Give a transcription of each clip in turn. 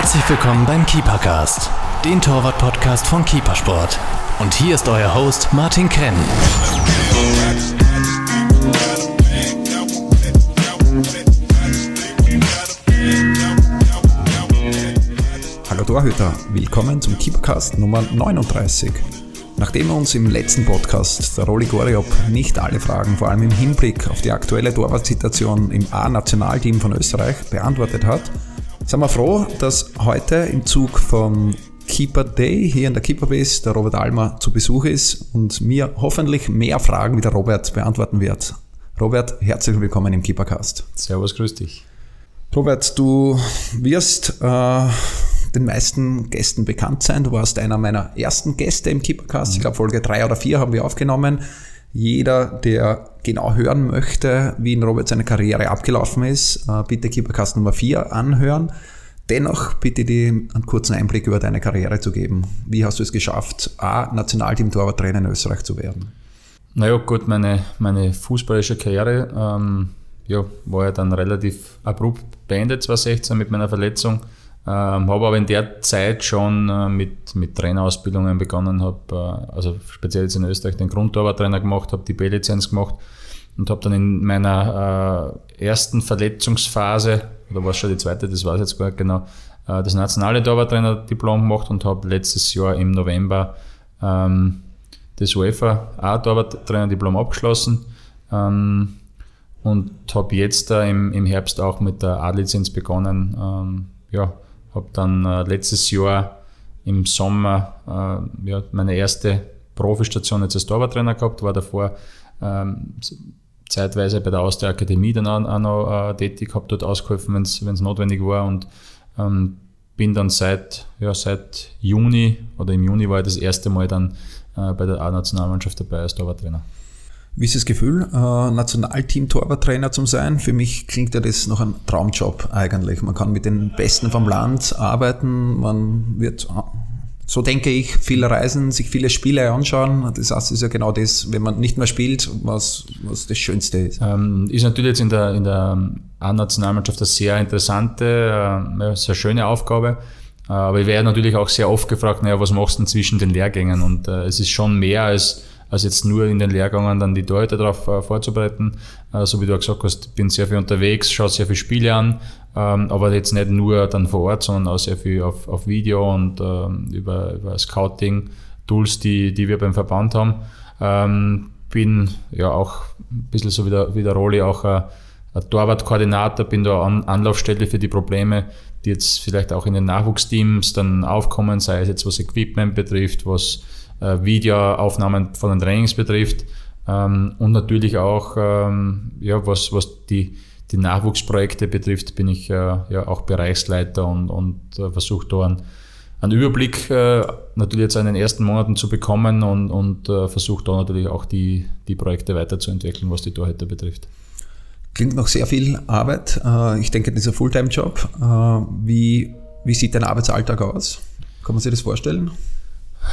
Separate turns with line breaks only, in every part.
Herzlich willkommen beim Keepercast, den Torwart-Podcast von Keepersport. Und hier ist euer Host Martin Krenn.
Hallo Torhüter, willkommen zum Keepercast Nummer 39. Nachdem uns im letzten Podcast der Roli Goriop nicht alle Fragen, vor allem im Hinblick auf die aktuelle Torwartsituation im A-Nationalteam von Österreich, beantwortet hat, sind wir froh, dass heute im Zug vom Keeper Day hier in der Keeper Base der Robert Almer zu Besuch ist und mir hoffentlich mehr Fragen wie der Robert beantworten wird. Robert, herzlich willkommen im Keepercast.
Servus, grüß dich.
Robert, du wirst äh, den meisten Gästen bekannt sein. Du warst einer meiner ersten Gäste im Keepercast. Ich glaube, Folge drei oder vier haben wir aufgenommen. Jeder, der genau hören möchte, wie in Robert seine Karriere abgelaufen ist, äh, bitte Keepercast Nummer vier anhören. Dennoch bitte dir einen kurzen Einblick über deine Karriere zu geben. Wie hast du es geschafft, A, Nationalteam-Torwarttrainer in Österreich zu werden?
Naja, gut, meine, meine fußballische Karriere ähm, ja, war ja dann relativ abrupt beendet, 2016 mit meiner Verletzung. Ähm, habe aber in der Zeit schon äh, mit, mit Trainerausbildungen begonnen, habe äh, also speziell jetzt in Österreich den Grundtorwarttrainer gemacht, habe die B-Lizenz gemacht und habe dann in meiner äh, ersten Verletzungsphase, oder war es schon die zweite, das weiß ich jetzt gar nicht genau, äh, das nationale Torwarttrainer-Diplom gemacht und habe letztes Jahr im November ähm, das UEFA A-Torwarttrainer-Diplom abgeschlossen. Ähm, und habe jetzt da im, im Herbst auch mit der A-Lizenz begonnen. Ähm, ja, habe dann äh, letztes Jahr im Sommer äh, ja, meine erste Profistation jetzt als Torwarttrainer gehabt, war davor ähm, zeitweise bei der Austria Akademie dann auch, auch noch äh, tätig, habe dort ausgeholfen, wenn es notwendig war und ähm, bin dann seit, ja, seit Juni oder im Juni war ich das erste Mal dann äh, bei der A-Nationalmannschaft dabei als Torwarttrainer.
Wie ist das Gefühl, äh, Nationalteam-Torwarttrainer zu sein? Für mich klingt ja das noch ein Traumjob eigentlich. Man kann mit den Besten vom Land arbeiten, man wird, so denke ich, viel reisen, sich viele Spiele anschauen. Das heißt, ist ja genau das, wenn man nicht mehr spielt, was, was das Schönste ist.
Ähm, ist natürlich jetzt in der, in der A-Nationalmannschaft eine sehr interessante, äh, sehr schöne Aufgabe. Äh, aber ich werde natürlich auch sehr oft gefragt, naja, was machst du denn zwischen den Lehrgängen? Und äh, es ist schon mehr als als jetzt nur in den Lehrgängen dann die Torhüter darauf äh, vorzubereiten. Äh, so wie du auch gesagt hast, bin sehr viel unterwegs, schaue sehr viele Spiele an, ähm, aber jetzt nicht nur dann vor Ort, sondern auch sehr viel auf, auf Video und ähm, über, über Scouting-Tools, die, die wir beim Verband haben. Ähm, bin ja auch ein bisschen so wie der, wie der Rolli auch ein, ein Torwartkoordinator, bin da an, Anlaufstelle für die Probleme, die jetzt vielleicht auch in den Nachwuchsteams dann aufkommen, sei es jetzt was Equipment betrifft, was äh, Videoaufnahmen von den Trainings betrifft ähm, und natürlich auch, ähm, ja, was, was die, die Nachwuchsprojekte betrifft, bin ich äh, ja auch Bereichsleiter und, und äh, versuche da einen, einen Überblick äh, natürlich jetzt in den ersten Monaten zu bekommen und, und äh, versuche da natürlich auch die, die Projekte weiterzuentwickeln, was die Torhüter betrifft.
Klingt noch sehr viel Arbeit. Äh, ich denke, das ist ein Fulltime-Job. Äh, wie, wie sieht dein Arbeitsalltag aus? Kann man sich das vorstellen?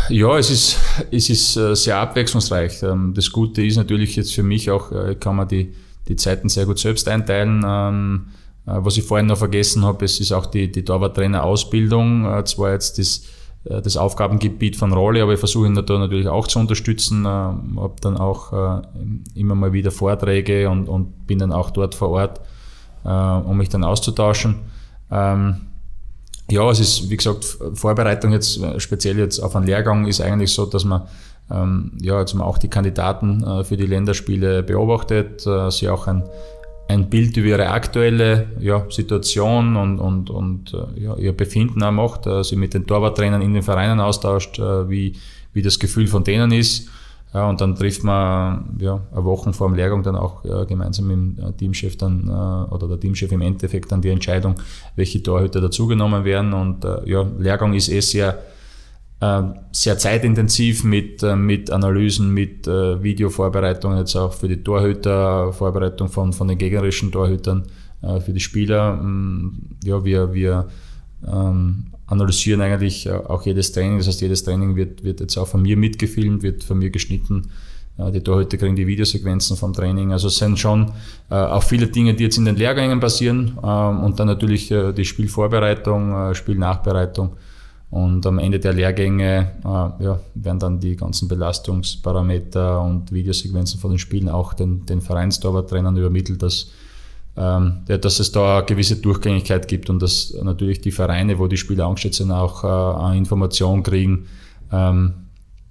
Ja, es ist, es ist äh, sehr abwechslungsreich. Ähm, das Gute ist natürlich jetzt für mich auch, äh, kann man die, die Zeiten sehr gut selbst einteilen. Ähm, äh, was ich vorhin noch vergessen habe, es ist auch die, die Torwarttrainer-Ausbildung. Zwar jetzt das, das Aufgabengebiet von Rolle, aber ich versuche ihn natürlich auch zu unterstützen. Habe dann auch immer mal wieder Vorträge und, und bin dann auch dort vor Ort, um mich dann auszutauschen. Ähm, ja, es ist, wie gesagt, Vorbereitung jetzt, speziell jetzt auf einen Lehrgang, ist eigentlich so, dass man ähm, ja, jetzt man auch die Kandidaten äh, für die Länderspiele beobachtet, äh, sie auch ein, ein Bild über ihre aktuelle ja, Situation und, und, und äh, ja, ihr Befinden auch macht, äh, sie mit den Torwarttrainern in den Vereinen austauscht, äh, wie, wie das Gefühl von denen ist ja, und dann trifft man ja, eine Woche vor dem Lehrgang dann auch äh, gemeinsam mit dem äh, Teamchef dann, äh, oder der Teamchef im Endeffekt dann die Entscheidung, welche Torhüter dazugenommen werden. Und äh, ja, Lehrgang ist eh sehr, äh, sehr zeitintensiv mit, äh, mit Analysen, mit Videovorbereitungen, jetzt auch für die Torhüter, Vorbereitung von, von den gegnerischen Torhütern, für die Spieler. Mm, ja, wir, wir ähm, analysieren eigentlich äh, auch jedes Training. Das heißt, jedes Training wird, wird jetzt auch von mir mitgefilmt, wird von mir geschnitten. Äh, die Torhüter kriegen die Videosequenzen vom Training. Also es sind schon äh, auch viele Dinge, die jetzt in den Lehrgängen passieren ähm, und dann natürlich die Spielvorbereitung, Spielnachbereitung. Und am Ende der Lehrgänge ja, werden dann die ganzen Belastungsparameter und Videosequenzen von den Spielen auch den, den Vereinstorwarttrainern übermittelt, dass, dass es da eine gewisse Durchgängigkeit gibt und dass natürlich die Vereine, wo die Spieler angestellt sind, auch äh, eine Information kriegen, ähm,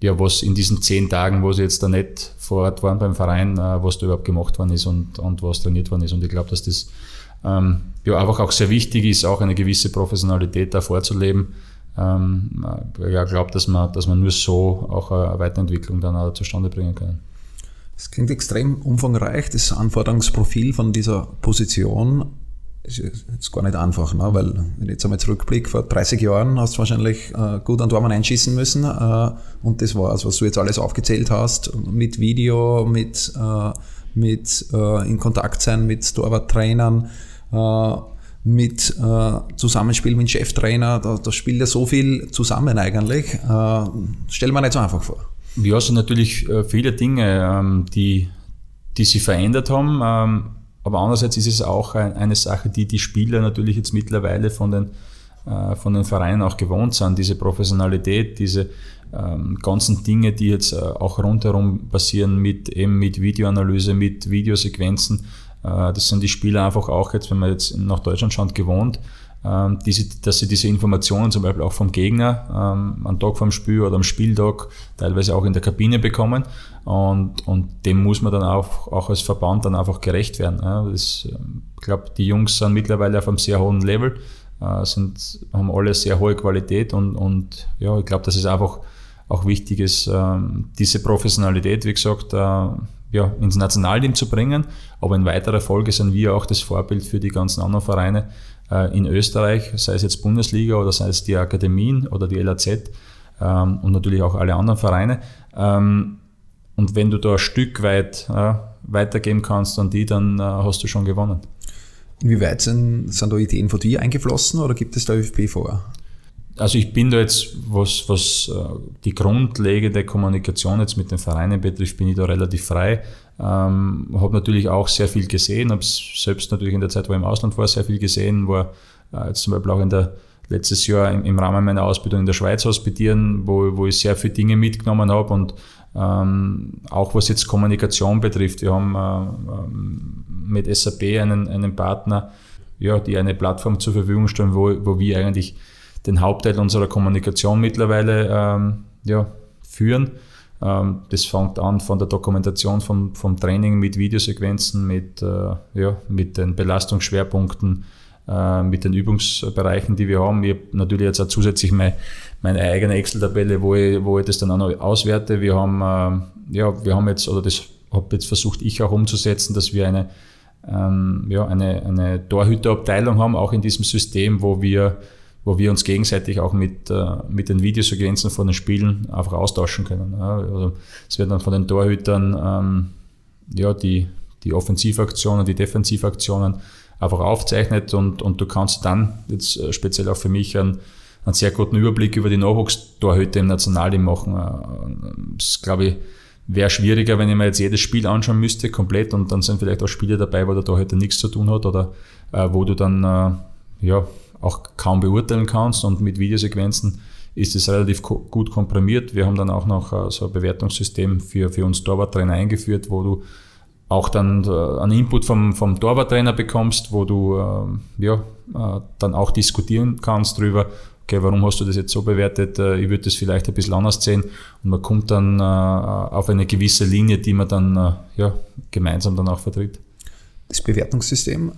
ja, was in diesen zehn Tagen, wo sie jetzt da nicht vor Ort waren beim Verein, äh, was da überhaupt gemacht worden ist und, und was trainiert worden ist. Und ich glaube, dass das ähm, ja einfach auch sehr wichtig ist, auch eine gewisse Professionalität da vorzuleben. Ähm, ich glaube, dass man, dass man nur so auch eine Weiterentwicklung dann auch zustande bringen kann.
Das klingt extrem umfangreich, das Anforderungsprofil von dieser Position ist jetzt gar nicht einfach, ne? weil wenn ich jetzt einmal zurückblicke, vor 30 Jahren hast du wahrscheinlich äh, gut an Dortmund einschießen müssen äh, und das war es, was du jetzt alles aufgezählt hast, mit Video, mit, äh, mit äh, in Kontakt sein mit Torwarttrainern, äh, mit äh, Zusammenspiel mit Cheftrainer, da, da spielt ja so viel zusammen eigentlich. Äh, stell mir nicht so einfach vor.
Ja, es sind natürlich äh, viele Dinge, ähm, die, die sich verändert haben. Ähm, aber andererseits ist es auch eine Sache, die die Spieler natürlich jetzt mittlerweile von den, äh, von den Vereinen auch gewohnt sind. Diese Professionalität, diese ähm, ganzen Dinge, die jetzt äh, auch rundherum passieren mit, eben mit Videoanalyse, mit Videosequenzen. Das sind die Spieler einfach auch jetzt, wenn man jetzt nach Deutschland schaut, gewohnt. Ähm, diese, dass sie diese Informationen zum Beispiel auch vom Gegner ähm, am Tag vom Spiel oder am Spieltag teilweise auch in der Kabine bekommen und, und dem muss man dann auch, auch als Verband dann einfach gerecht werden. Ja. Ähm, ich glaube, die Jungs sind mittlerweile auf einem sehr hohen Level, äh, sind, haben alle sehr hohe Qualität und, und ja, ich glaube, dass es einfach auch wichtig ist, ähm, diese Professionalität, wie gesagt, äh, ja, ins Nationalteam zu bringen. Aber in weiterer Folge sind wir auch das Vorbild für die ganzen anderen Vereine, in Österreich, sei es jetzt Bundesliga oder sei es die Akademien oder die LAZ ähm, und natürlich auch alle anderen Vereine. Ähm, und wenn du da ein Stück weit äh, weitergeben kannst an die, dann äh, hast du schon gewonnen.
Inwieweit sind, sind da Ideen von dir eingeflossen oder gibt es da ÖFB vor?
Also ich bin da jetzt, was, was die grundlegende Kommunikation jetzt mit den Vereinen betrifft, bin ich da relativ frei. Ähm, habe natürlich auch sehr viel gesehen, habe selbst natürlich in der Zeit, wo ich im Ausland war, sehr viel gesehen, war äh, jetzt zum Beispiel auch in der letztes Jahr im, im Rahmen meiner Ausbildung in der Schweiz hospitieren, wo, wo ich sehr viele Dinge mitgenommen habe und ähm, auch was jetzt Kommunikation betrifft. Wir haben äh, mit SAP einen, einen Partner, ja, die eine Plattform zur Verfügung stellen, wo, wo wir eigentlich den Hauptteil unserer Kommunikation mittlerweile ähm, ja, führen. Ähm, das fängt an von der Dokumentation vom, vom Training mit Videosequenzen, mit, äh, ja, mit den Belastungsschwerpunkten, äh, mit den Übungsbereichen, die wir haben. Ich habe natürlich jetzt auch zusätzlich meine, meine eigene Excel-Tabelle, wo ich, wo ich das dann auch noch auswerte. Wir haben, äh, ja, wir haben jetzt, oder das habe jetzt versucht ich auch umzusetzen, dass wir eine, ähm, ja, eine, eine Torhüterabteilung haben, auch in diesem System, wo wir wo wir uns gegenseitig auch mit, äh, mit den Videosequenzen von den Spielen einfach austauschen können. Ja. Also es werden dann von den Torhütern ähm, ja, die, die Offensivaktionen, die Defensivaktionen einfach aufzeichnet und, und du kannst dann jetzt äh, speziell auch für mich einen, einen sehr guten Überblick über die Nachwuchstorhüter im Nationalteam machen. Äh, das glaube ich wäre schwieriger, wenn ich mir jetzt jedes Spiel anschauen müsste, komplett und dann sind vielleicht auch Spiele dabei, wo der Torhüter nichts zu tun hat oder äh, wo du dann äh, ja, auch kaum beurteilen kannst und mit Videosequenzen ist es relativ gut komprimiert. Wir haben dann auch noch äh, so ein Bewertungssystem für, für uns Torwarttrainer eingeführt, wo du auch dann äh, einen Input vom, vom Torwarttrainer bekommst, wo du äh, ja, äh, dann auch diskutieren kannst darüber, okay, warum hast du das jetzt so bewertet, äh, ich würde das vielleicht ein bisschen anders sehen und man kommt dann äh, auf eine gewisse Linie, die man dann ja, gemeinsam dann auch vertritt.
Das Bewertungssystem,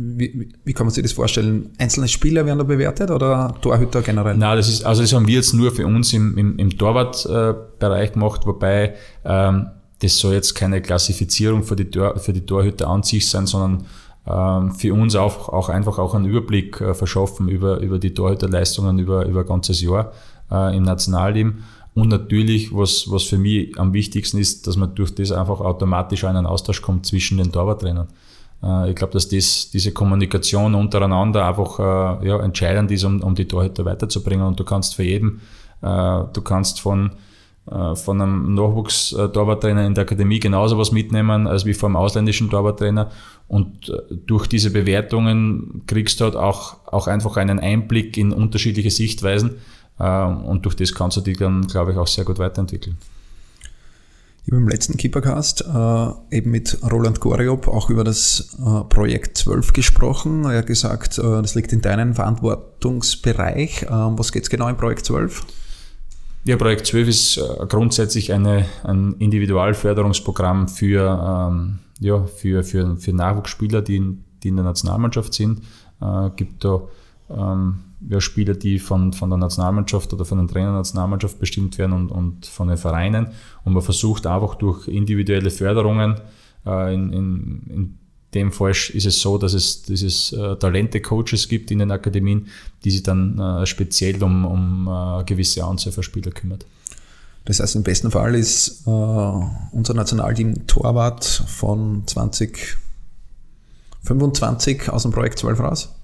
wie, wie, kann man sich das vorstellen? Einzelne Spieler werden da bewertet oder Torhüter generell?
Nein, das ist, also das haben wir jetzt nur für uns im, im, im Torwartbereich gemacht, wobei ähm, das soll jetzt keine Klassifizierung für die, Tor, für die Torhüter an sich sein, sondern ähm, für uns auch, auch einfach auch einen Überblick äh, verschaffen über, über die Torhüterleistungen über, über ein ganzes Jahr äh, im Nationalteam. Und natürlich, was, was für mich am wichtigsten ist, dass man durch das einfach automatisch einen Austausch kommt zwischen den Torwarttrainern. Äh, ich glaube, dass das, diese Kommunikation untereinander einfach äh, ja, entscheidend ist, um, um die Torhüter weiterzubringen. Und du kannst für jeden, äh, du kannst von von einem Nachwuchs-Torwarttrainer in der Akademie genauso was mitnehmen als wie vom ausländischen Torwarttrainer. Und durch diese Bewertungen kriegst du halt auch, auch einfach einen Einblick in unterschiedliche Sichtweisen. Und durch das kannst du dich dann, glaube ich, auch sehr gut weiterentwickeln.
Ich habe im letzten Keepercast äh, eben mit Roland Goriop auch über das äh, Projekt 12 gesprochen. Er hat gesagt, äh, das liegt in deinem Verantwortungsbereich. was geht es genau im Projekt 12?
Ja, Projekt 12 ist äh, grundsätzlich eine, ein Individualförderungsprogramm für, ähm, ja, für, für, für Nachwuchsspieler, die in, die in der Nationalmannschaft sind. Äh, gibt da ähm, ja, Spieler, die von, von der Nationalmannschaft oder von den Trainer der Nationalmannschaft bestimmt werden und, und von den Vereinen. Und man versucht einfach durch individuelle Förderungen äh, in, in, in dem Fall ist es so, dass es dieses äh, Talente-Coaches gibt in den Akademien, die sich dann äh, speziell um, um äh, gewisse Anzahl von Spieler kümmert.
Das heißt, im besten Fall ist äh, unser Nationalteam Torwart von 2025 aus dem Projekt 12 raus?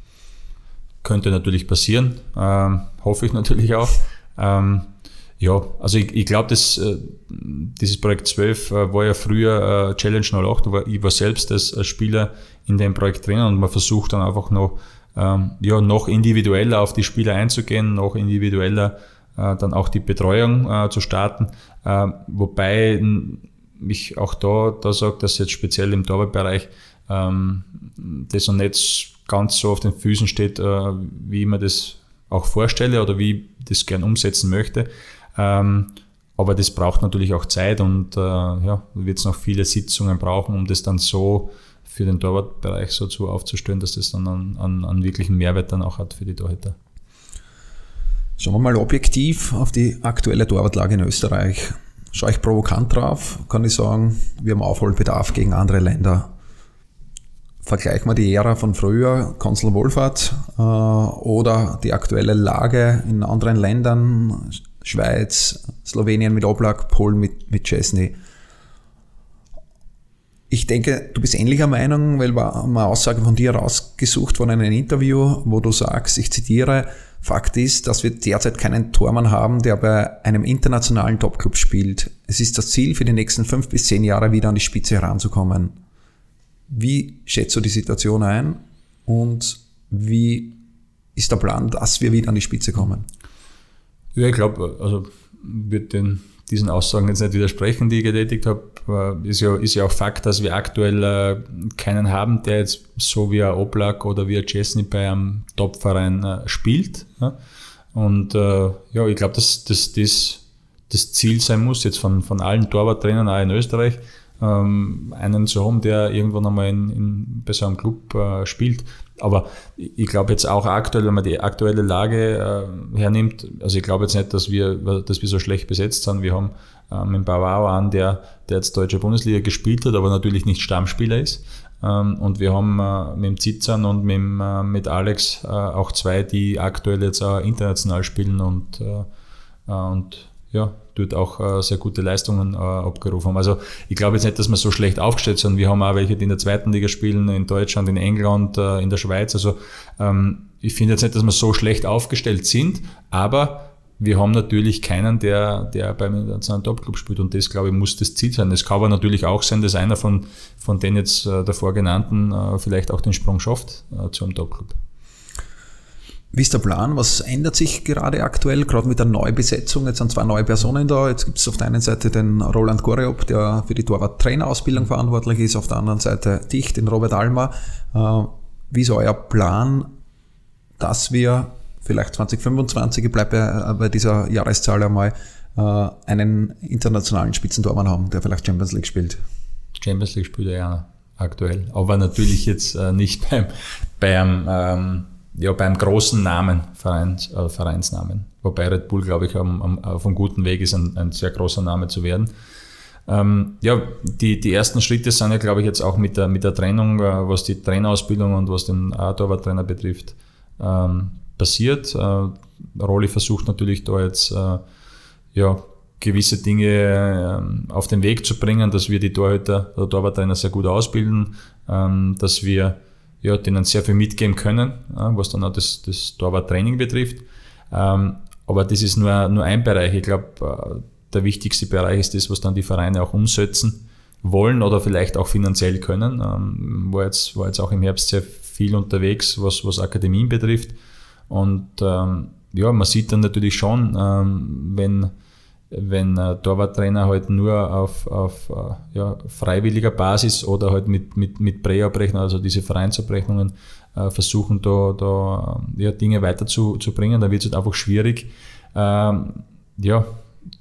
Könnte natürlich passieren, ähm, hoffe ich natürlich auch. Ähm, ja, also ich, ich glaube, äh, dieses Projekt 12 äh, war ja früher äh, Challenge 08, war, ich war selbst als, Spieler in dem Projekt drinnen und man versucht dann einfach noch, ähm, ja, noch individueller auf die Spieler einzugehen, noch individueller äh, dann auch die Betreuung äh, zu starten. Äh, wobei ich auch da, da sage, dass jetzt speziell im Torwartbereich ähm, das noch nicht ganz so auf den Füßen steht, äh, wie ich mir das auch vorstelle oder wie ich das gern umsetzen möchte. Ähm, aber das braucht natürlich auch Zeit und äh, ja, wird es noch viele Sitzungen brauchen, um das dann so für den Torwartbereich so zu aufzustellen, dass das dann einen, einen, einen wirklichen Mehrwert dann auch hat für die Torhüter.
Schauen wir mal objektiv auf die aktuelle Torwartlage in Österreich. Schaue ich provokant drauf, kann ich sagen, wir haben Aufholbedarf gegen andere Länder. Vergleichen wir die Ära von früher, Konsul Wohlfahrt, äh, oder die aktuelle Lage in anderen Ländern, Schweiz, Slowenien mit Oblak, Polen mit, mit Chesney. Ich denke, du bist ähnlicher Meinung, weil wir eine Aussage von dir rausgesucht von einem Interview, wo du sagst, ich zitiere, Fakt ist, dass wir derzeit keinen Tormann haben, der bei einem internationalen Topclub spielt. Es ist das Ziel, für die nächsten fünf bis zehn Jahre wieder an die Spitze heranzukommen. Wie schätzt du die Situation ein und wie ist der Plan, dass wir wieder an die Spitze kommen?
Ja, ich glaube, also wird den, diesen Aussagen jetzt nicht widersprechen, die ich getätigt habe. Ist ja, ist ja auch Fakt, dass wir aktuell äh, keinen haben, der jetzt so wie ein Oblak oder wie ein Chesney bei einem Topverein äh, spielt. Und äh, ja, ich glaube, dass, dass das das Ziel sein muss, jetzt von, von allen Torwarttrainern auch in Österreich, ähm, einen zu haben, der irgendwann einmal in, in, bei so einem Club äh, spielt. Aber ich glaube jetzt auch aktuell, wenn man die aktuelle Lage äh, hernimmt, also ich glaube jetzt nicht, dass wir, dass wir so schlecht besetzt sind. Wir haben ähm, mit Bavaro an, der, der jetzt deutsche Bundesliga gespielt hat, aber natürlich nicht Stammspieler ist. Ähm, und wir haben äh, mit dem Zitzern und mit, äh, mit Alex äh, auch zwei, die aktuell jetzt auch international spielen und, äh, und ja, dort auch äh, sehr gute Leistungen äh, abgerufen haben. Also ich glaube jetzt nicht, dass wir so schlecht aufgestellt sind. Wir haben auch welche, die in der zweiten Liga spielen, in Deutschland, in England, äh, in der Schweiz. Also ähm, ich finde jetzt nicht, dass wir so schlecht aufgestellt sind, aber wir haben natürlich keinen, der, der beim internationalen Topclub spielt und das, glaube ich, muss das Ziel sein. Es kann aber natürlich auch sein, dass einer von, von den jetzt davor genannten vielleicht auch den Sprung schafft zu einem Topclub.
Wie ist der Plan? Was ändert sich gerade aktuell, gerade mit der Neubesetzung? Jetzt sind zwei neue Personen da. Jetzt gibt es auf der einen Seite den Roland Goriop, der für die Torwart-Trainerausbildung verantwortlich ist, auf der anderen Seite dich, den Robert Almer. Äh, wie ist euer Plan, dass wir vielleicht 2025, ich bleibe bei, bei dieser Jahreszahl einmal, äh, einen internationalen Spitzentormann haben, der vielleicht Champions League spielt?
Champions League spielt er ja aktuell, aber natürlich jetzt äh, nicht beim, beim ähm, ja, beim großen Namen, Vereins, äh, Vereinsnamen. Wobei Red Bull, glaube ich, am, am, auf einem guten Weg ist, ein, ein sehr großer Name zu werden. Ähm, ja, die, die ersten Schritte sind ja, glaube ich, jetzt auch mit der, mit der Trennung, äh, was die Trainerausbildung und was den A-Torwart-Trainer betrifft, ähm, passiert. Äh, Rolli versucht natürlich da jetzt äh, ja, gewisse Dinge ähm, auf den Weg zu bringen, dass wir die Torhüter oder Torwarttrainer sehr gut ausbilden, ähm, dass wir ja, denen sehr viel mitgeben können, was dann auch das, das Torwarttraining betrifft. Ähm, aber das ist nur, nur ein Bereich. Ich glaube, äh, der wichtigste Bereich ist das, was dann die Vereine auch umsetzen wollen oder vielleicht auch finanziell können. Ähm, war, jetzt, war jetzt auch im Herbst sehr viel unterwegs, was, was Akademien betrifft. Und ähm, ja, man sieht dann natürlich schon, ähm, wenn, wenn ein Torwarttrainer halt nur auf, auf äh, ja, freiwilliger Basis oder halt mit, mit, mit Präabrechnung, also diese Vereinsabrechnungen, äh, versuchen, da, da ja, Dinge weiterzubringen, dann wird es halt einfach schwierig, ähm, ja,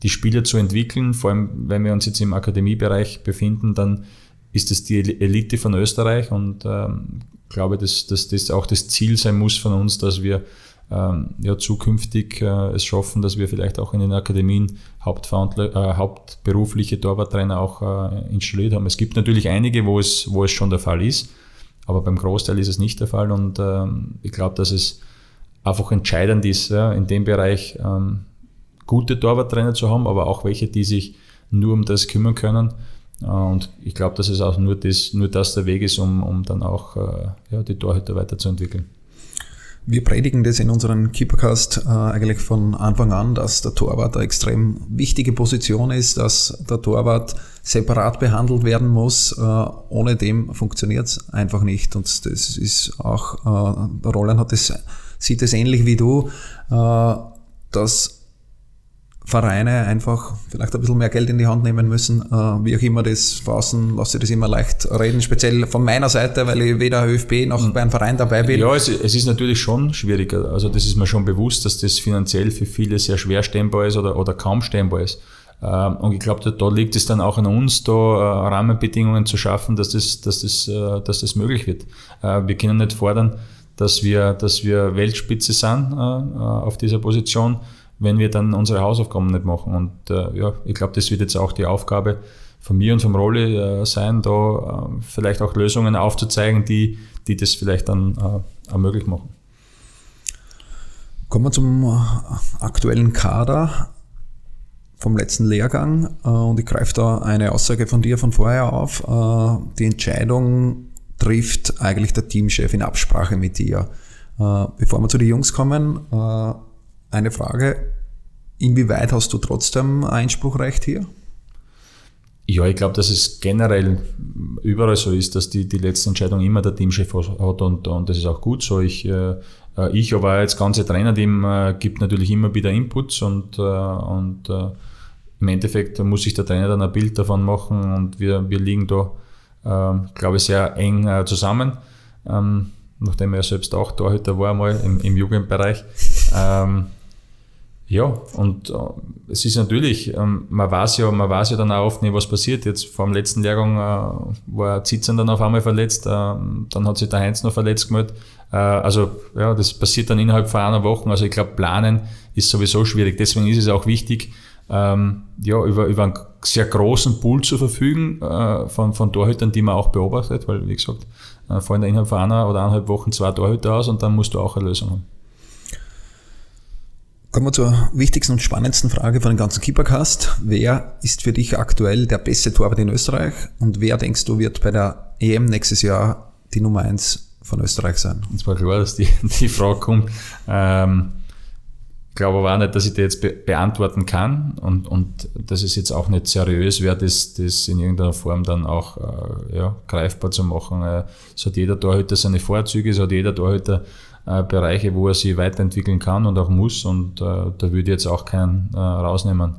die Spieler zu entwickeln. Vor allem, wenn wir uns jetzt im Akademiebereich befinden, dann ist das die Elite von Österreich und ähm, glaube, dass, dass das auch das Ziel sein muss von uns, dass wir ähm, ja, zukünftig äh, es schaffen, dass wir vielleicht auch in den Akademien äh, hauptberufliche Torwarttrainer auch äh, installiert haben. Es gibt natürlich einige, wo es, wo es schon der Fall ist, aber beim Großteil ist es nicht der Fall und ähm, ich glaube, dass es einfach entscheidend ist, in dem Bereich ähm, gute Torwarttrainer zu haben, aber auch welche, die sich nur um das kümmern können. Und ich glaube, dass es auch nur das, nur das der Weg ist, um, um dann auch ja, die Torhüter weiterzuentwickeln.
Wir predigen das in unserem Keepercast äh, eigentlich von Anfang an, dass der Torwart eine extrem wichtige Position ist, dass der Torwart separat behandelt werden muss. Äh, ohne dem funktioniert es einfach nicht. Und das ist auch, äh, Roland hat das, sieht es ähnlich wie du, äh, dass Vereine einfach vielleicht ein bisschen mehr Geld in die Hand nehmen müssen. Äh, wie auch immer das draußen, lasse ich das immer leicht reden, speziell von meiner Seite, weil ich weder ÖFB noch bei einem Verein dabei bin.
Ja, es, es, ist natürlich schon schwieriger. Also das ist mir schon bewusst, dass das finanziell für viele sehr schwer stemmbar ist oder, oder kaum stemmbar ist. Ähm, und ich glaube, da, da, liegt es dann auch an uns, da äh, Rahmenbedingungen zu schaffen, dass das, dass das, äh, dass das möglich wird. Wir können nicht fordern, dass wir, dass wir Weltspitze sind auf dieser Position wenn wir dann unsere Hausaufgaben nicht machen. Und äh, ja, ich glaube, das wird jetzt auch die Aufgabe von mir und vom Rolli äh, sein, da äh, vielleicht auch Lösungen aufzuzeigen, die, die das vielleicht dann äh, möglich machen.
Kommen wir zum äh, aktuellen Kader vom letzten Lehrgang äh, und ich greife da eine Aussage von dir von vorher auf. Die Entscheidung trifft eigentlich der Teamchef in Absprache mit dir. Bevor wir zu den Jungs kommen, eine Frage, inwieweit hast du trotzdem Einspruchrecht hier?
Ja, ich glaube, dass es generell überall so ist, dass die, die letzte Entscheidung immer der Teamchef hat und, und das ist auch gut so. Ich, äh, ich aber als ganze Trainerteam äh, gibt natürlich immer wieder Inputs und, äh, und äh, im Endeffekt muss sich der Trainer dann ein Bild davon machen und wir, wir liegen da, äh, glaube ich, sehr eng äh, zusammen. Ähm, nachdem er selbst auch Torhüter war mal im, im Jugendbereich. Ähm, ja, und äh, es ist natürlich, ähm, man weiß ja, man weiß ja dann auch oft nicht, was passiert. Jetzt vor dem letzten Lehrgang äh, war Zitzen dann auf einmal verletzt, äh, dann hat sich der Heinz noch verletzt gemeldet. Äh, also ja, das passiert dann innerhalb von einer Woche. Also ich glaube, planen ist sowieso schwierig. Deswegen ist es auch wichtig, ähm, ja, über, über einen sehr großen Pool zu verfügen äh, von, von Torhütern, die man auch beobachtet, weil wie gesagt, äh, fallen da innerhalb von einer oder eineinhalb Wochen zwei Torhüter aus und dann musst du auch eine Lösung haben.
Kommen wir zur wichtigsten und spannendsten Frage von dem ganzen Keepercast. Wer ist für dich aktuell der beste Torwart in Österreich und wer denkst du wird bei der EM nächstes Jahr die Nummer eins von Österreich sein?
Es war klar, dass die, die Frage kommt. Ähm, ich glaube aber auch nicht, dass ich die jetzt be beantworten kann und, und dass es jetzt auch nicht seriös wäre, das, das in irgendeiner Form dann auch äh, ja, greifbar zu machen. Äh, es hat jeder Torhüter seine Vorzüge, es hat jeder Torhüter äh, Bereiche, wo er sich weiterentwickeln kann und auch muss und äh, da würde ich jetzt auch keinen äh, rausnehmen.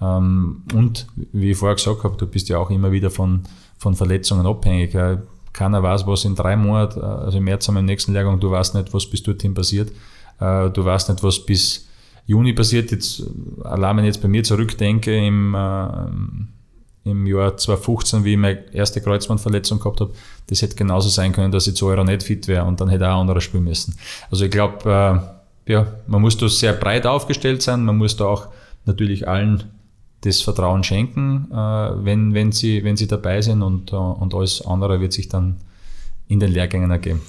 Ähm, und wie ich vorher gesagt habe, du bist ja auch immer wieder von, von Verletzungen abhängig. Äh, keiner weiß, was in drei Monaten, äh, also im März haben wir im nächsten Lehrgang, du weißt nicht, was bis dorthin passiert. Äh, du weißt nicht, was bis Juni passiert. Jetzt, allein wenn ich jetzt bei mir zurückdenke, im, im Jahr 2015, wie ich meine erste Kreuzbandverletzung gehabt habe, das hätte genauso sein können, dass ich zu Euro nicht fit wäre und dann hätte auch ein anderer spielen müssen. Also ich glaube, äh, ja, man muss da sehr breit aufgestellt sein, man muss da auch natürlich allen das Vertrauen schenken, äh, wenn, wenn, sie, wenn sie dabei sind und, äh, und alles andere wird sich dann in den Lehrgängen ergeben.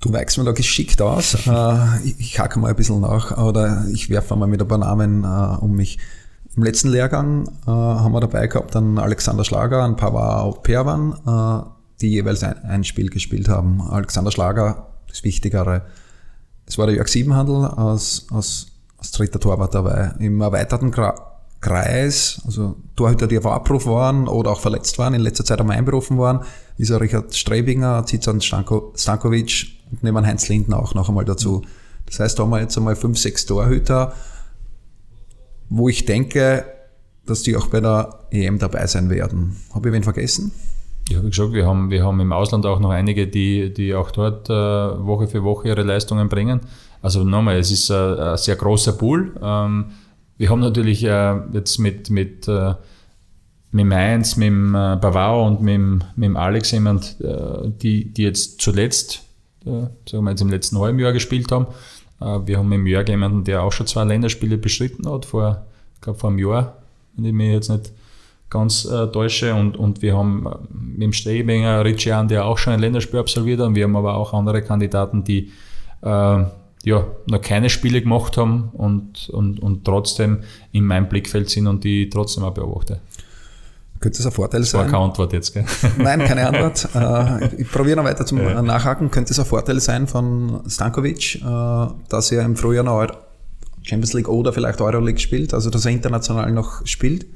Du weichst mir da geschickt aus. Äh, ich hake mal ein bisschen nach oder ich werfe mal mit ein paar Namen äh, um mich. Im letzten Lehrgang äh, haben wir dabei gehabt einen Alexander Schlager, einen Pavard Perwan, äh, die jeweils ein, ein, Spiel gespielt haben. Alexander Schlager, das Wichtigere. Es war der Jörg Siebenhandel als, als, als dritter Torwart dabei. Im erweiterten Kreis, also Torhüter, die auf Abruf waren oder auch verletzt waren, in letzter Zeit einmal einberufen waren, ist ja Richard Strebinger, Zizan Stanko, Stankovic und nehmen Heinz Linden auch noch einmal dazu. Das heißt, da haben wir jetzt einmal fünf, sechs Torhüter, wo ich denke, dass die auch bei der EM dabei sein werden. Habe ich wen vergessen?
Ja, wie gesagt, wir haben, wir haben im Ausland auch noch einige, die, die auch dort äh, Woche für Woche ihre Leistungen bringen. Also nochmal, es ist ein, ein sehr großer Pool. Ähm, wir haben natürlich äh, jetzt mit, mit, äh, mit Mainz, mit dem äh, Bavaro und mit, mit Alex jemand, äh, die, die jetzt zuletzt, äh, sagen wir jetzt im letzten halben Jahr gespielt haben. Äh, wir haben dem Jörg jemanden, der auch schon zwei Länderspiele bestritten hat, vor, ich glaube vor einem Jahr, wenn ich mich jetzt nicht ganz äh, täusche. Und, und wir haben mit dem Strebinger Riccian, der auch schon ein Länderspiel absolviert hat. Und wir haben aber auch andere Kandidaten, die äh, ja, noch keine Spiele gemacht haben und, und, und trotzdem in meinem Blickfeld sind und die trotzdem auch beobachte.
Könnte es ein Vorteil das sein?
War keine Antwort jetzt, gell?
Nein, keine Antwort. Äh, ich probiere noch weiter zum ja. Nachhaken. Könnte es ein Vorteil sein von Stankovic, äh, dass er im Frühjahr noch Champions League oder vielleicht Euroleague spielt, also dass er international noch spielt?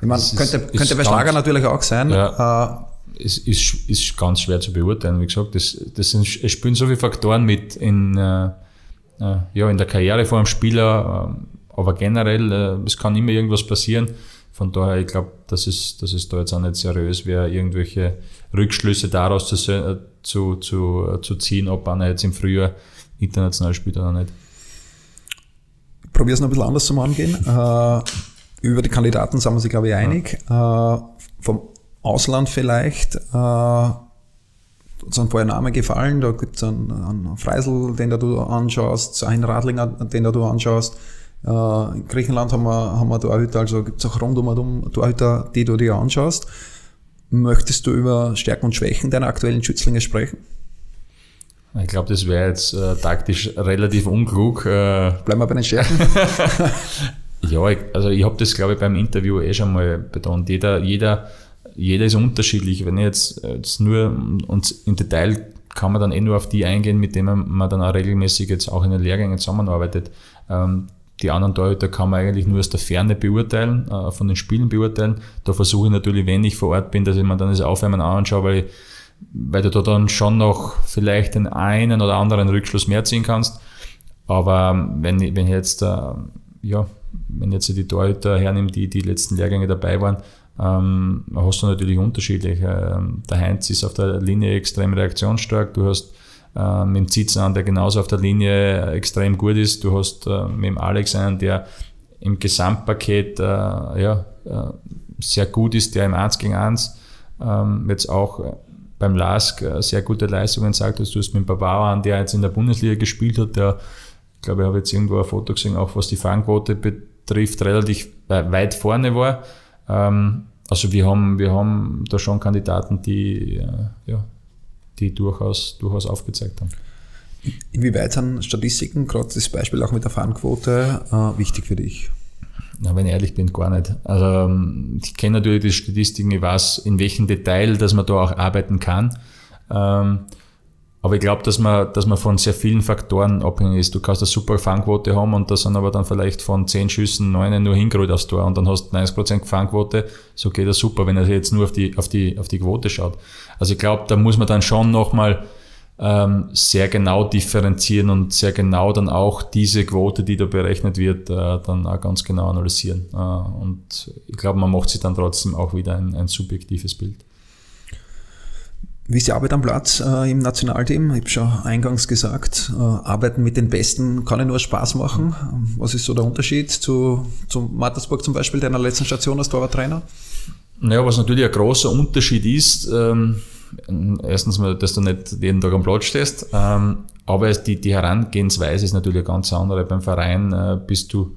Ich meine, könnte, ist, könnte bei Schlager natürlich auch sein.
Ja. Äh, es ist, ist ganz schwer zu beurteilen. Wie gesagt, das, das sind, es spielen so viele Faktoren mit in, äh, äh ja, in der Karriere vor einem Spieler, äh, aber generell, äh, es kann immer irgendwas passieren. Von daher, ich glaube, dass es, dass es da jetzt auch nicht seriös wäre, irgendwelche Rückschlüsse daraus zu, äh, zu, zu, äh, zu ziehen, ob einer jetzt im Frühjahr international spielt oder nicht.
Ich probiere es noch ein bisschen anders zum Angehen. Äh, über die Kandidaten sind wir sich, glaube ich, einig. Ja. Vom Ausland vielleicht, uns ein paar Namen gefallen. Da gibt es einen, einen Freisel, den du anschaust, einen Radlinger, den du anschaust. Äh, in Griechenland haben wir, haben wir Torhüter, also gibt es auch rundum um Torhüter, die du dir anschaust. Möchtest du über Stärken und Schwächen deiner aktuellen Schützlinge sprechen?
Ich glaube, das wäre jetzt äh, taktisch relativ unklug. Äh,
Bleiben wir bei den Stärken.
ja, ich, also ich habe das, glaube ich, beim Interview eh schon mal betont. Jeder, jeder jeder ist unterschiedlich. Wenn ich jetzt, jetzt nur und im Detail kann man dann eh nur auf die eingehen, mit denen man dann auch regelmäßig jetzt auch in den Lehrgängen zusammenarbeitet. Ähm, die anderen Torhüter kann man eigentlich nur aus der Ferne beurteilen, äh, von den Spielen beurteilen. Da versuche ich natürlich, wenn ich vor Ort bin, dass ich mir dann das Aufwärmen anschaue, weil, weil du da dann schon noch vielleicht den einen oder anderen Rückschluss mehr ziehen kannst. Aber ähm, wenn, wenn jetzt, äh, ja, wenn jetzt die Torhüter hernimmt, die die letzten Lehrgänge dabei waren, ähm, hast du natürlich unterschiedliche. Ähm, der Heinz ist auf der Linie extrem reaktionsstark. Du hast äh, mit dem Zitzen der genauso auf der Linie extrem gut ist. Du hast äh, mit dem Alex einen, der im Gesamtpaket äh, ja, äh, sehr gut ist, der im 1 gegen 1 ähm, jetzt auch beim LASK äh, sehr gute Leistungen sagt, dass du hast mit dem Barbara an, der jetzt in der Bundesliga gespielt hat, der, ich glaube, ich habe jetzt irgendwo ein Foto gesehen, auch was die Fangquote betrifft, relativ weit vorne war. Ähm, also wir haben, wir haben da schon Kandidaten, die, äh, ja, die durchaus, durchaus aufgezeigt haben.
Inwieweit sind Statistiken, gerade das Beispiel auch mit der Fahnenquote, äh, wichtig für dich?
Na, wenn ich ehrlich bin, gar nicht. Also ähm, ich kenne natürlich die Statistiken, ich weiß, in welchem Detail, dass man da auch arbeiten kann. Ähm, aber ich glaube, dass man, dass man von sehr vielen Faktoren abhängig ist. Du kannst eine super Fangquote haben und da sind aber dann vielleicht von zehn Schüssen neun nur hingerollt aufs Tor und dann hast du 90% Fangquote. So geht das super, wenn er jetzt nur auf die, auf die, auf die Quote schaut. Also ich glaube, da muss man dann schon nochmal ähm, sehr genau differenzieren und sehr genau dann auch diese Quote, die da berechnet wird, äh, dann auch ganz genau analysieren. Äh, und ich glaube, man macht sich dann trotzdem auch wieder ein, ein subjektives Bild.
Wie ist die Arbeit am Platz äh, im Nationalteam? Ich habe schon eingangs gesagt, äh, Arbeiten mit den Besten kann ja nur Spaß machen. Was ist so der Unterschied zu, zu Mattersburg zum Beispiel, deiner letzten Station als Torwarttrainer?
Naja, was natürlich ein großer Unterschied ist, ähm, erstens mal, dass du nicht jeden Tag am Platz stehst, ähm, aber die, die Herangehensweise ist natürlich eine ganz andere. Beim Verein äh, bist, du,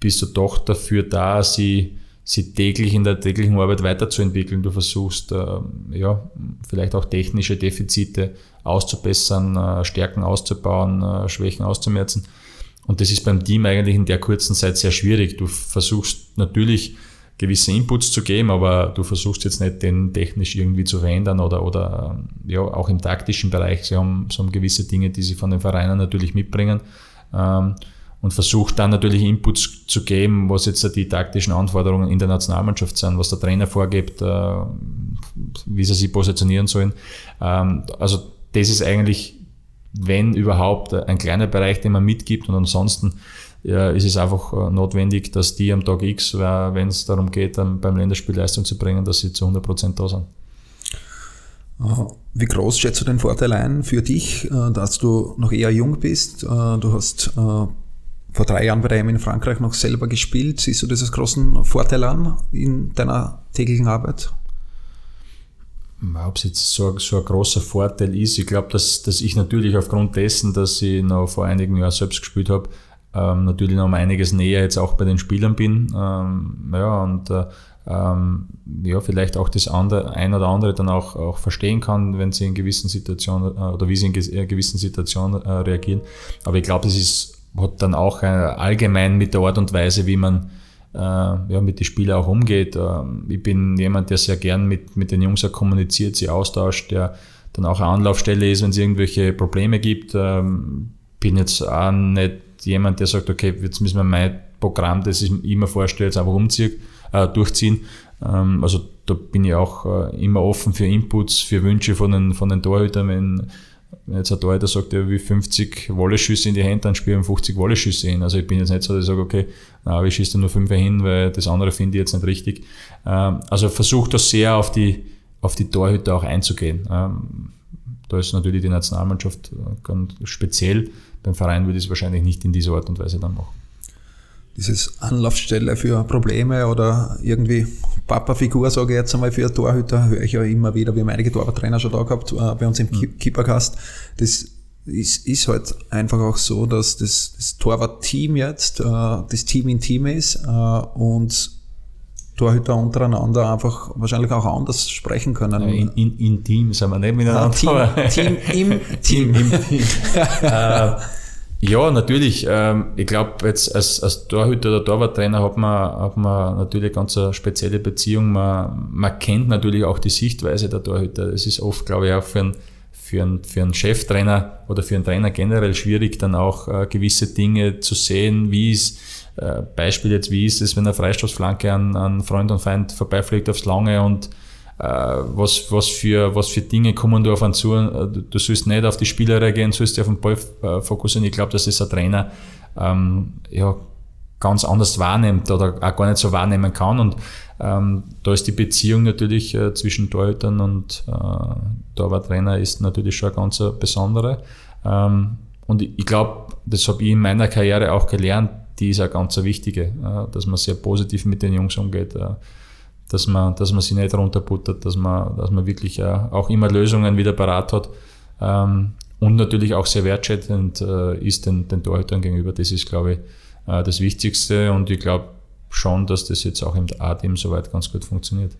bist du doch dafür da, sie sie täglich in der täglichen Arbeit weiterzuentwickeln. Du versuchst, äh, ja, vielleicht auch technische Defizite auszubessern, äh, Stärken auszubauen, äh, Schwächen auszumerzen. Und das ist beim Team eigentlich in der kurzen Zeit sehr schwierig. Du versuchst natürlich gewisse Inputs zu geben, aber du versuchst jetzt nicht den technisch irgendwie zu verändern oder, oder ja, auch im taktischen Bereich. Sie haben, sie haben gewisse Dinge, die sie von den Vereinen natürlich mitbringen. Ähm, und versucht dann natürlich Inputs zu geben, was jetzt die taktischen Anforderungen in der Nationalmannschaft sind, was der Trainer vorgibt, äh, wie sie sich positionieren sollen. Ähm, also das ist eigentlich, wenn überhaupt, ein kleiner Bereich, den man mitgibt und ansonsten ja, ist es einfach äh, notwendig, dass die am Tag X, wenn es darum geht, beim Länderspiel Leistung zu bringen, dass sie zu 100 Prozent da sind.
Wie groß schätzt du den Vorteil ein für dich, äh, dass du noch eher jung bist? Äh, du hast vor drei Jahren bei der EM in Frankreich noch selber gespielt. Siehst du das als großen Vorteil an in deiner täglichen Arbeit?
Ob es jetzt so, so ein großer Vorteil ist, ich glaube, dass, dass ich natürlich aufgrund dessen, dass ich noch vor einigen Jahren selbst gespielt habe, ähm, natürlich noch einiges näher jetzt auch bei den Spielern bin. Ähm, ja, und äh, ähm, ja, vielleicht auch das andere, ein oder andere dann auch, auch verstehen kann, wenn sie in gewissen Situationen äh, oder wie sie in äh, gewissen Situationen äh, reagieren. Aber ich glaube, es ist, hat dann auch äh, allgemein mit der Art und Weise, wie man äh, ja, mit den Spielern auch umgeht. Ähm, ich bin jemand, der sehr gern mit, mit den Jungs auch kommuniziert, sie austauscht, der dann auch eine Anlaufstelle ist, wenn es irgendwelche Probleme gibt. Ähm, bin jetzt auch nicht jemand, der sagt, okay, jetzt müssen wir mein Programm, das ich immer vorstelle, jetzt einfach umziehen, äh, durchziehen. Ähm, also da bin ich auch äh, immer offen für Inputs, für Wünsche von den, von den Torhütern. Wenn, wenn jetzt ein Torhüter sagt, er will 50 Wolleschüsse in die Hände, dann spielen wir 50 Wolleschüsse hin. Also ich bin jetzt nicht so, dass ich sage, okay, na, ich schieße nur 5 hin, weil das andere finde ich jetzt nicht richtig. Ähm, also versuche das sehr auf die, auf die Torhüter auch einzugehen. Ähm, da ist natürlich die Nationalmannschaft äh, ganz speziell. Beim Verein würde ich es wahrscheinlich nicht in dieser Art und Weise dann machen.
Dieses Anlaufstelle für Probleme oder irgendwie Papa-Figur, sage ich jetzt einmal, für Torhüter, höre ich ja immer wieder, wir haben einige Torwarttrainer schon da gehabt, äh, bei uns im mhm. Keepercast. Das ist, ist halt einfach auch so, dass das, das Torwart-Team jetzt äh, das Team in Team ist äh, und Torhüter untereinander einfach wahrscheinlich auch anders sprechen können.
In, in, in Team sind wir nicht miteinander. Ah, Team, Team im Team. Im Team. äh, ja, natürlich. Ähm, ich glaube, jetzt als, als Torhüter oder Torwarttrainer hat man, hat man natürlich ganz eine spezielle Beziehung. Man, man kennt natürlich auch die Sichtweise der Torhüter. Es ist oft, glaube ich, auch für einen, für einen, für einen Cheftrainer oder für einen Trainer generell schwierig, dann auch äh, gewisse Dinge zu sehen, wie es Beispiel jetzt, wie ist es, wenn eine Freistoßflanke an, an Freund und Feind vorbeifliegt aufs Lange und äh, was, was, für, was für Dinge kommen da auf einen zu. Äh, du, du sollst nicht auf die Spieler reagieren, sollst dich auf den Ball äh, fokussieren. Ich glaube, dass es ein Trainer ähm, ja, ganz anders wahrnimmt oder auch gar nicht so wahrnehmen kann. Und ähm, da ist die Beziehung natürlich äh, zwischen Torhütern und äh, Torwarttrainer ist natürlich schon eine ganz besondere. Ähm, und ich, ich glaube, das habe ich in meiner Karriere auch gelernt, die ist auch ganz eine wichtige, äh, dass man sehr positiv mit den Jungs umgeht, äh, dass man, dass man sie nicht runterbuttert, dass man, dass man wirklich äh, auch immer Lösungen wieder parat hat ähm, und natürlich auch sehr wertschätzend ist den, den Torhütern gegenüber. Das ist, glaube ich, das Wichtigste und ich glaube schon, dass das jetzt auch im A-Team soweit ganz gut funktioniert.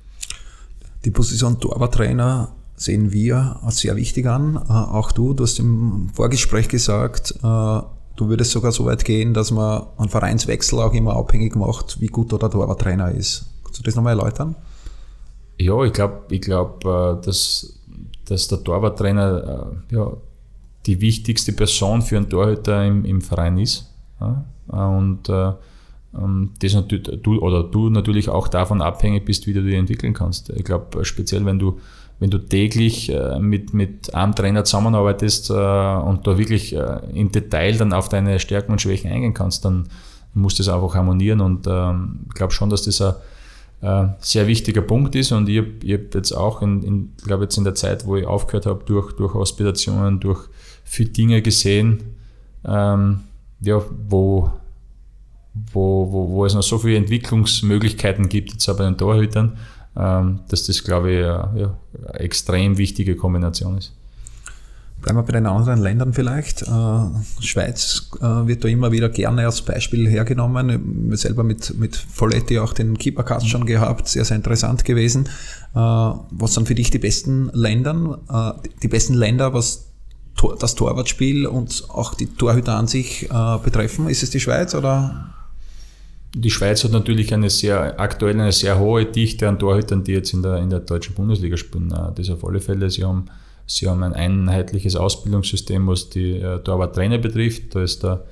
Die Position Torwarttrainer sehen wir als sehr wichtig an. Auch du, du hast im Vorgespräch gesagt, Du würdest sogar so weit gehen, dass man einen Vereinswechsel auch immer abhängig macht, wie gut der Torwarttrainer ist. Kannst du das nochmal erläutern?
Ja, ich glaube, ich glaub, äh, dass, dass der Torwarttrainer äh, ja, die wichtigste Person für einen Torhüter im, im Verein ist. Und äh, ähm, das natürlich, du, oder du natürlich auch davon abhängig bist, wie du dich entwickeln kannst. Ich glaube, speziell wenn du wenn du täglich äh, mit, mit einem Trainer zusammenarbeitest äh, und da wirklich äh, im Detail dann auf deine Stärken und Schwächen eingehen kannst, dann muss das einfach harmonieren. Und ähm, ich glaube schon, dass das ein sehr wichtiger Punkt ist. Und ich habe hab jetzt auch in, in glaube jetzt in der Zeit, wo ich aufgehört habe, durch, durch Hospitationen, durch viele Dinge gesehen, ähm, ja, wo, wo, wo, wo es noch so viele Entwicklungsmöglichkeiten gibt, jetzt auch bei den Torhütern, dass das, glaube ich, ja, eine extrem wichtige Kombination ist.
Bleiben wir bei den anderen Ländern vielleicht. Äh, Schweiz äh, wird da immer wieder gerne als Beispiel hergenommen. Wir selber mit, mit Folletti auch den Keepercast schon gehabt, sehr, sehr interessant gewesen. Äh, was sind für dich die besten Länder, die besten Länder, was das Torwartspiel und auch die Torhüter an sich betreffen? Ist es die Schweiz oder?
Die Schweiz hat natürlich eine sehr, aktuell eine sehr hohe Dichte an Torhütern, die jetzt in der, in der deutschen Bundesliga spielen. Äh, das auf alle Fälle. Sie haben, sie haben ein einheitliches Ausbildungssystem, was die äh, Torwarttrainer betrifft. Da ist der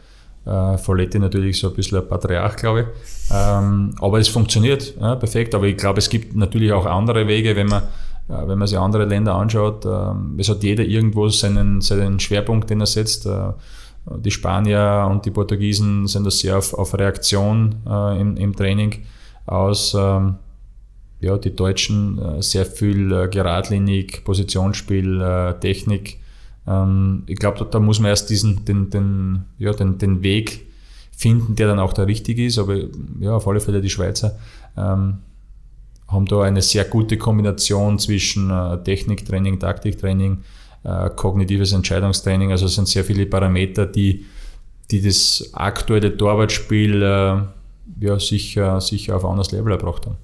Äh, Folletti natürlich so ein bisschen ein Patriarch, glaube ich. Ähm, aber es funktioniert ja, perfekt. Aber ich glaube, es gibt natürlich auch andere Wege, wenn man, äh, wenn man sich andere Länder anschaut. Äh, es hat jeder irgendwo seinen, seinen Schwerpunkt, den er setzt. Äh, die Spanier und die Portugiesen sind da sehr auf, auf Reaktion äh, im, im Training aus. Ähm, ja, die Deutschen äh, sehr viel äh, geradlinig, Positionsspiel, äh, Technik. Ähm, ich glaube, da, da, muss man erst diesen, den, den, ja, den, den Weg finden, der dann auch der richtige ist. Aber ja, auf alle Fälle die Schweizer ähm, haben da eine sehr gute Kombination zwischen äh, Techniktraining, Taktiktraining, äh, kognitives Entscheidungstraining. Also es sind sehr viele Parameter, die, die das aktuelle Torwartspiel äh, ja, sicher, sicher auf ein anderes Level erbracht haben.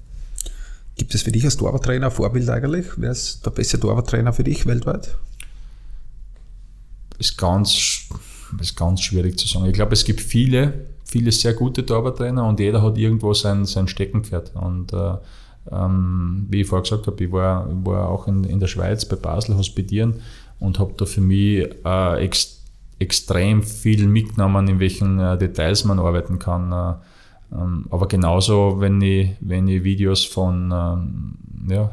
Gibt es für dich als Torwarttrainer ein Vorbild eigentlich? Wer ist der beste Torwarttrainer für dich weltweit?
Ist ganz, ist ganz schwierig zu sagen. Ich glaube, es gibt viele, viele sehr gute Torwarttrainer und jeder hat irgendwo sein, sein Steckenpferd. Und äh, ähm, wie ich vorher gesagt habe, ich war, war auch in, in der Schweiz bei Basel hospitieren und habe da für mich äh, ex, extrem viel mitgenommen, in welchen äh, Details man arbeiten kann äh, ähm, aber genauso, wenn ich, wenn ich Videos von, ähm, ja,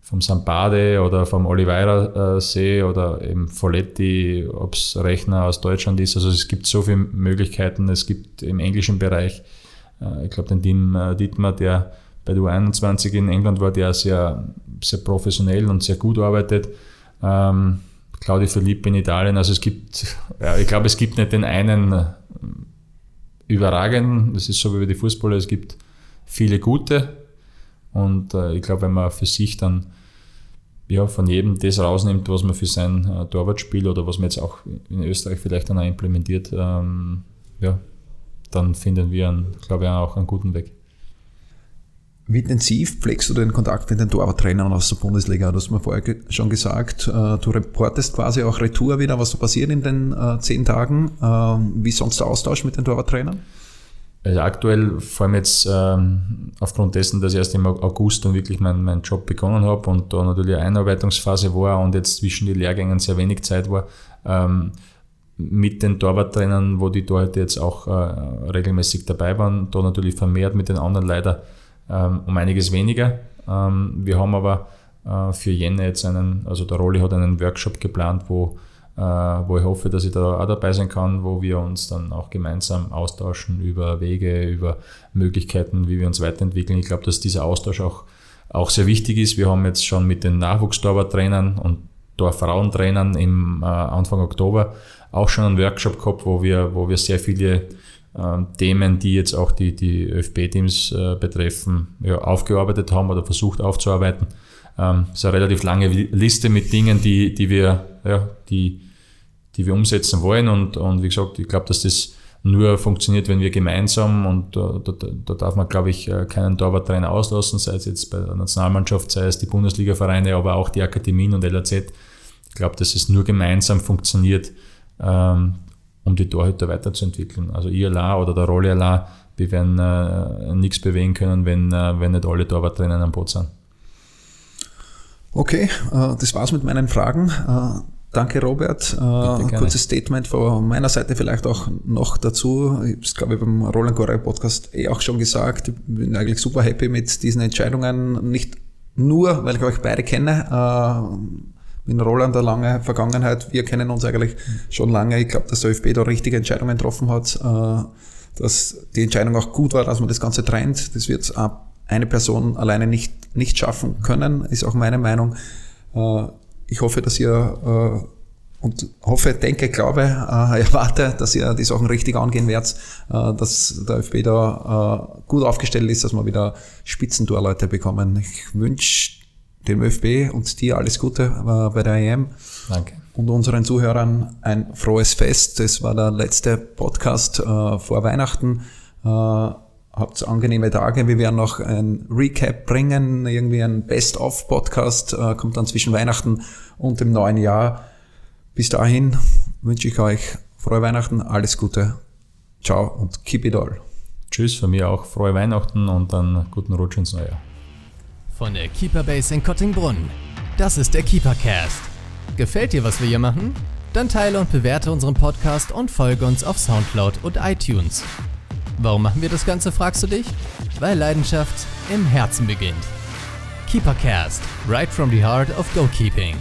vom Sampade oder vom Oliveira äh, sehe oder eben Folletti, ob es Rechner aus Deutschland ist. Also es gibt so viele Möglichkeiten. Es gibt im englischen Bereich, äh, ich glaube, den Team äh, Dietmar, der bei der U21 in England war, der sehr, sehr professionell und sehr gut arbeitet. Ähm, Claudio Filippi in Italien. Also es gibt, ja, ich glaube, es gibt nicht den einen überragend. Das ist so wie bei den Fußballer, es gibt viele gute. Und äh, ich glaube, wenn man für sich dann ja, von jedem das rausnimmt, was man für sein äh, Torwartspiel oder was man jetzt auch in Österreich vielleicht dann auch implementiert, ähm, ja, dann finden wir, glaube ich, auch einen guten Weg.
Wie intensiv pflegst du den Kontakt mit den Torwarttrainern aus der Bundesliga? Du hast mir vorher schon gesagt, äh, du reportest quasi auch Retour wieder, was so passiert in den äh, zehn Tagen. Äh, wie sonst der Austausch mit den Torwarttrainern?
Also aktuell, vor allem jetzt ähm, aufgrund dessen, dass ich erst im August dann wirklich meinen mein Job begonnen habe und da natürlich eine Einarbeitungsphase war und jetzt zwischen den Lehrgängen sehr wenig Zeit war, ähm, mit den Torwarttrainern, wo die Torhüter jetzt auch äh, regelmäßig dabei waren, da natürlich vermehrt mit den anderen leider ähm, um einiges weniger. Ähm, wir haben aber äh, für Jänner jetzt einen, also der Rolli hat einen Workshop geplant, wo, äh, wo ich hoffe, dass ich da auch dabei sein kann, wo wir uns dann auch gemeinsam austauschen über Wege, über Möglichkeiten, wie wir uns weiterentwickeln. Ich glaube, dass dieser Austausch auch, auch sehr wichtig ist. Wir haben jetzt schon mit den Nachwuchstorwarttrainern und Torfrauentrainern im äh, Anfang Oktober auch schon einen Workshop gehabt, wo wir, wo wir sehr viele ähm, Themen, die jetzt auch die, die ÖFB-Teams äh, betreffen, ja, aufgearbeitet haben oder versucht aufzuarbeiten. Ähm, das ist eine relativ lange Liste mit Dingen, die, die, wir, ja, die, die wir umsetzen wollen. Und, und wie gesagt, ich glaube, dass das nur funktioniert, wenn wir gemeinsam und äh, da, da darf man, glaube ich, äh, keinen Torwarttrainer auslassen, sei es jetzt bei der Nationalmannschaft, sei es die Bundesliga-Vereine, aber auch die Akademien und LAZ. Ich glaube, dass es nur gemeinsam funktioniert, ähm, um die Torhüter weiterzuentwickeln. Also allein oder der Rolle allein, wir werden äh, nichts bewegen können, wenn, äh, wenn nicht alle Torwarttrainer am Boot sind.
Okay, äh, das war's mit meinen Fragen. Äh, danke, Robert. Äh, ein kurzes Statement von meiner Seite vielleicht auch noch dazu. Ich habe es, glaube ich, beim Roland Gorey Podcast eh auch schon gesagt. Ich bin eigentlich super happy mit diesen Entscheidungen. Nicht nur, weil ich euch beide kenne, mit Roland eine lange Vergangenheit. Wir kennen uns eigentlich schon lange. Ich glaube, dass der ÖFB da richtige Entscheidungen getroffen hat, äh, dass die Entscheidung auch gut war, dass man das Ganze trennt. Das wird eine Person alleine nicht, nicht schaffen können, ist auch meine Meinung. Äh, ich hoffe, dass ihr äh, und hoffe, denke, glaube, erwarte, dass ihr die Sachen richtig angehen werdet, dass der ÖFB da gut aufgestellt ist, dass wir wieder Spitzentorleute bekommen. Ich wünsche dem ÖFB und dir alles Gute äh, bei der EM.
Danke.
Und unseren Zuhörern ein frohes Fest. Das war der letzte Podcast äh, vor Weihnachten. Äh, habt angenehme Tage. Wir werden noch ein Recap bringen, irgendwie ein Best-of-Podcast, äh, kommt dann zwischen Weihnachten und dem neuen Jahr. Bis dahin wünsche ich euch frohe Weihnachten, alles Gute. Ciao und keep it all.
Tschüss, von mir auch frohe Weihnachten und dann guten Rutsch ins neue Jahr
von der Keeper Base in Kottingbrunn. Das ist der Keeper Cast. Gefällt dir, was wir hier machen? Dann teile und bewerte unseren Podcast und folge uns auf Soundcloud und iTunes. Warum machen wir das Ganze, fragst du dich? Weil Leidenschaft im Herzen beginnt. Keepercast, right from the heart of goalkeeping.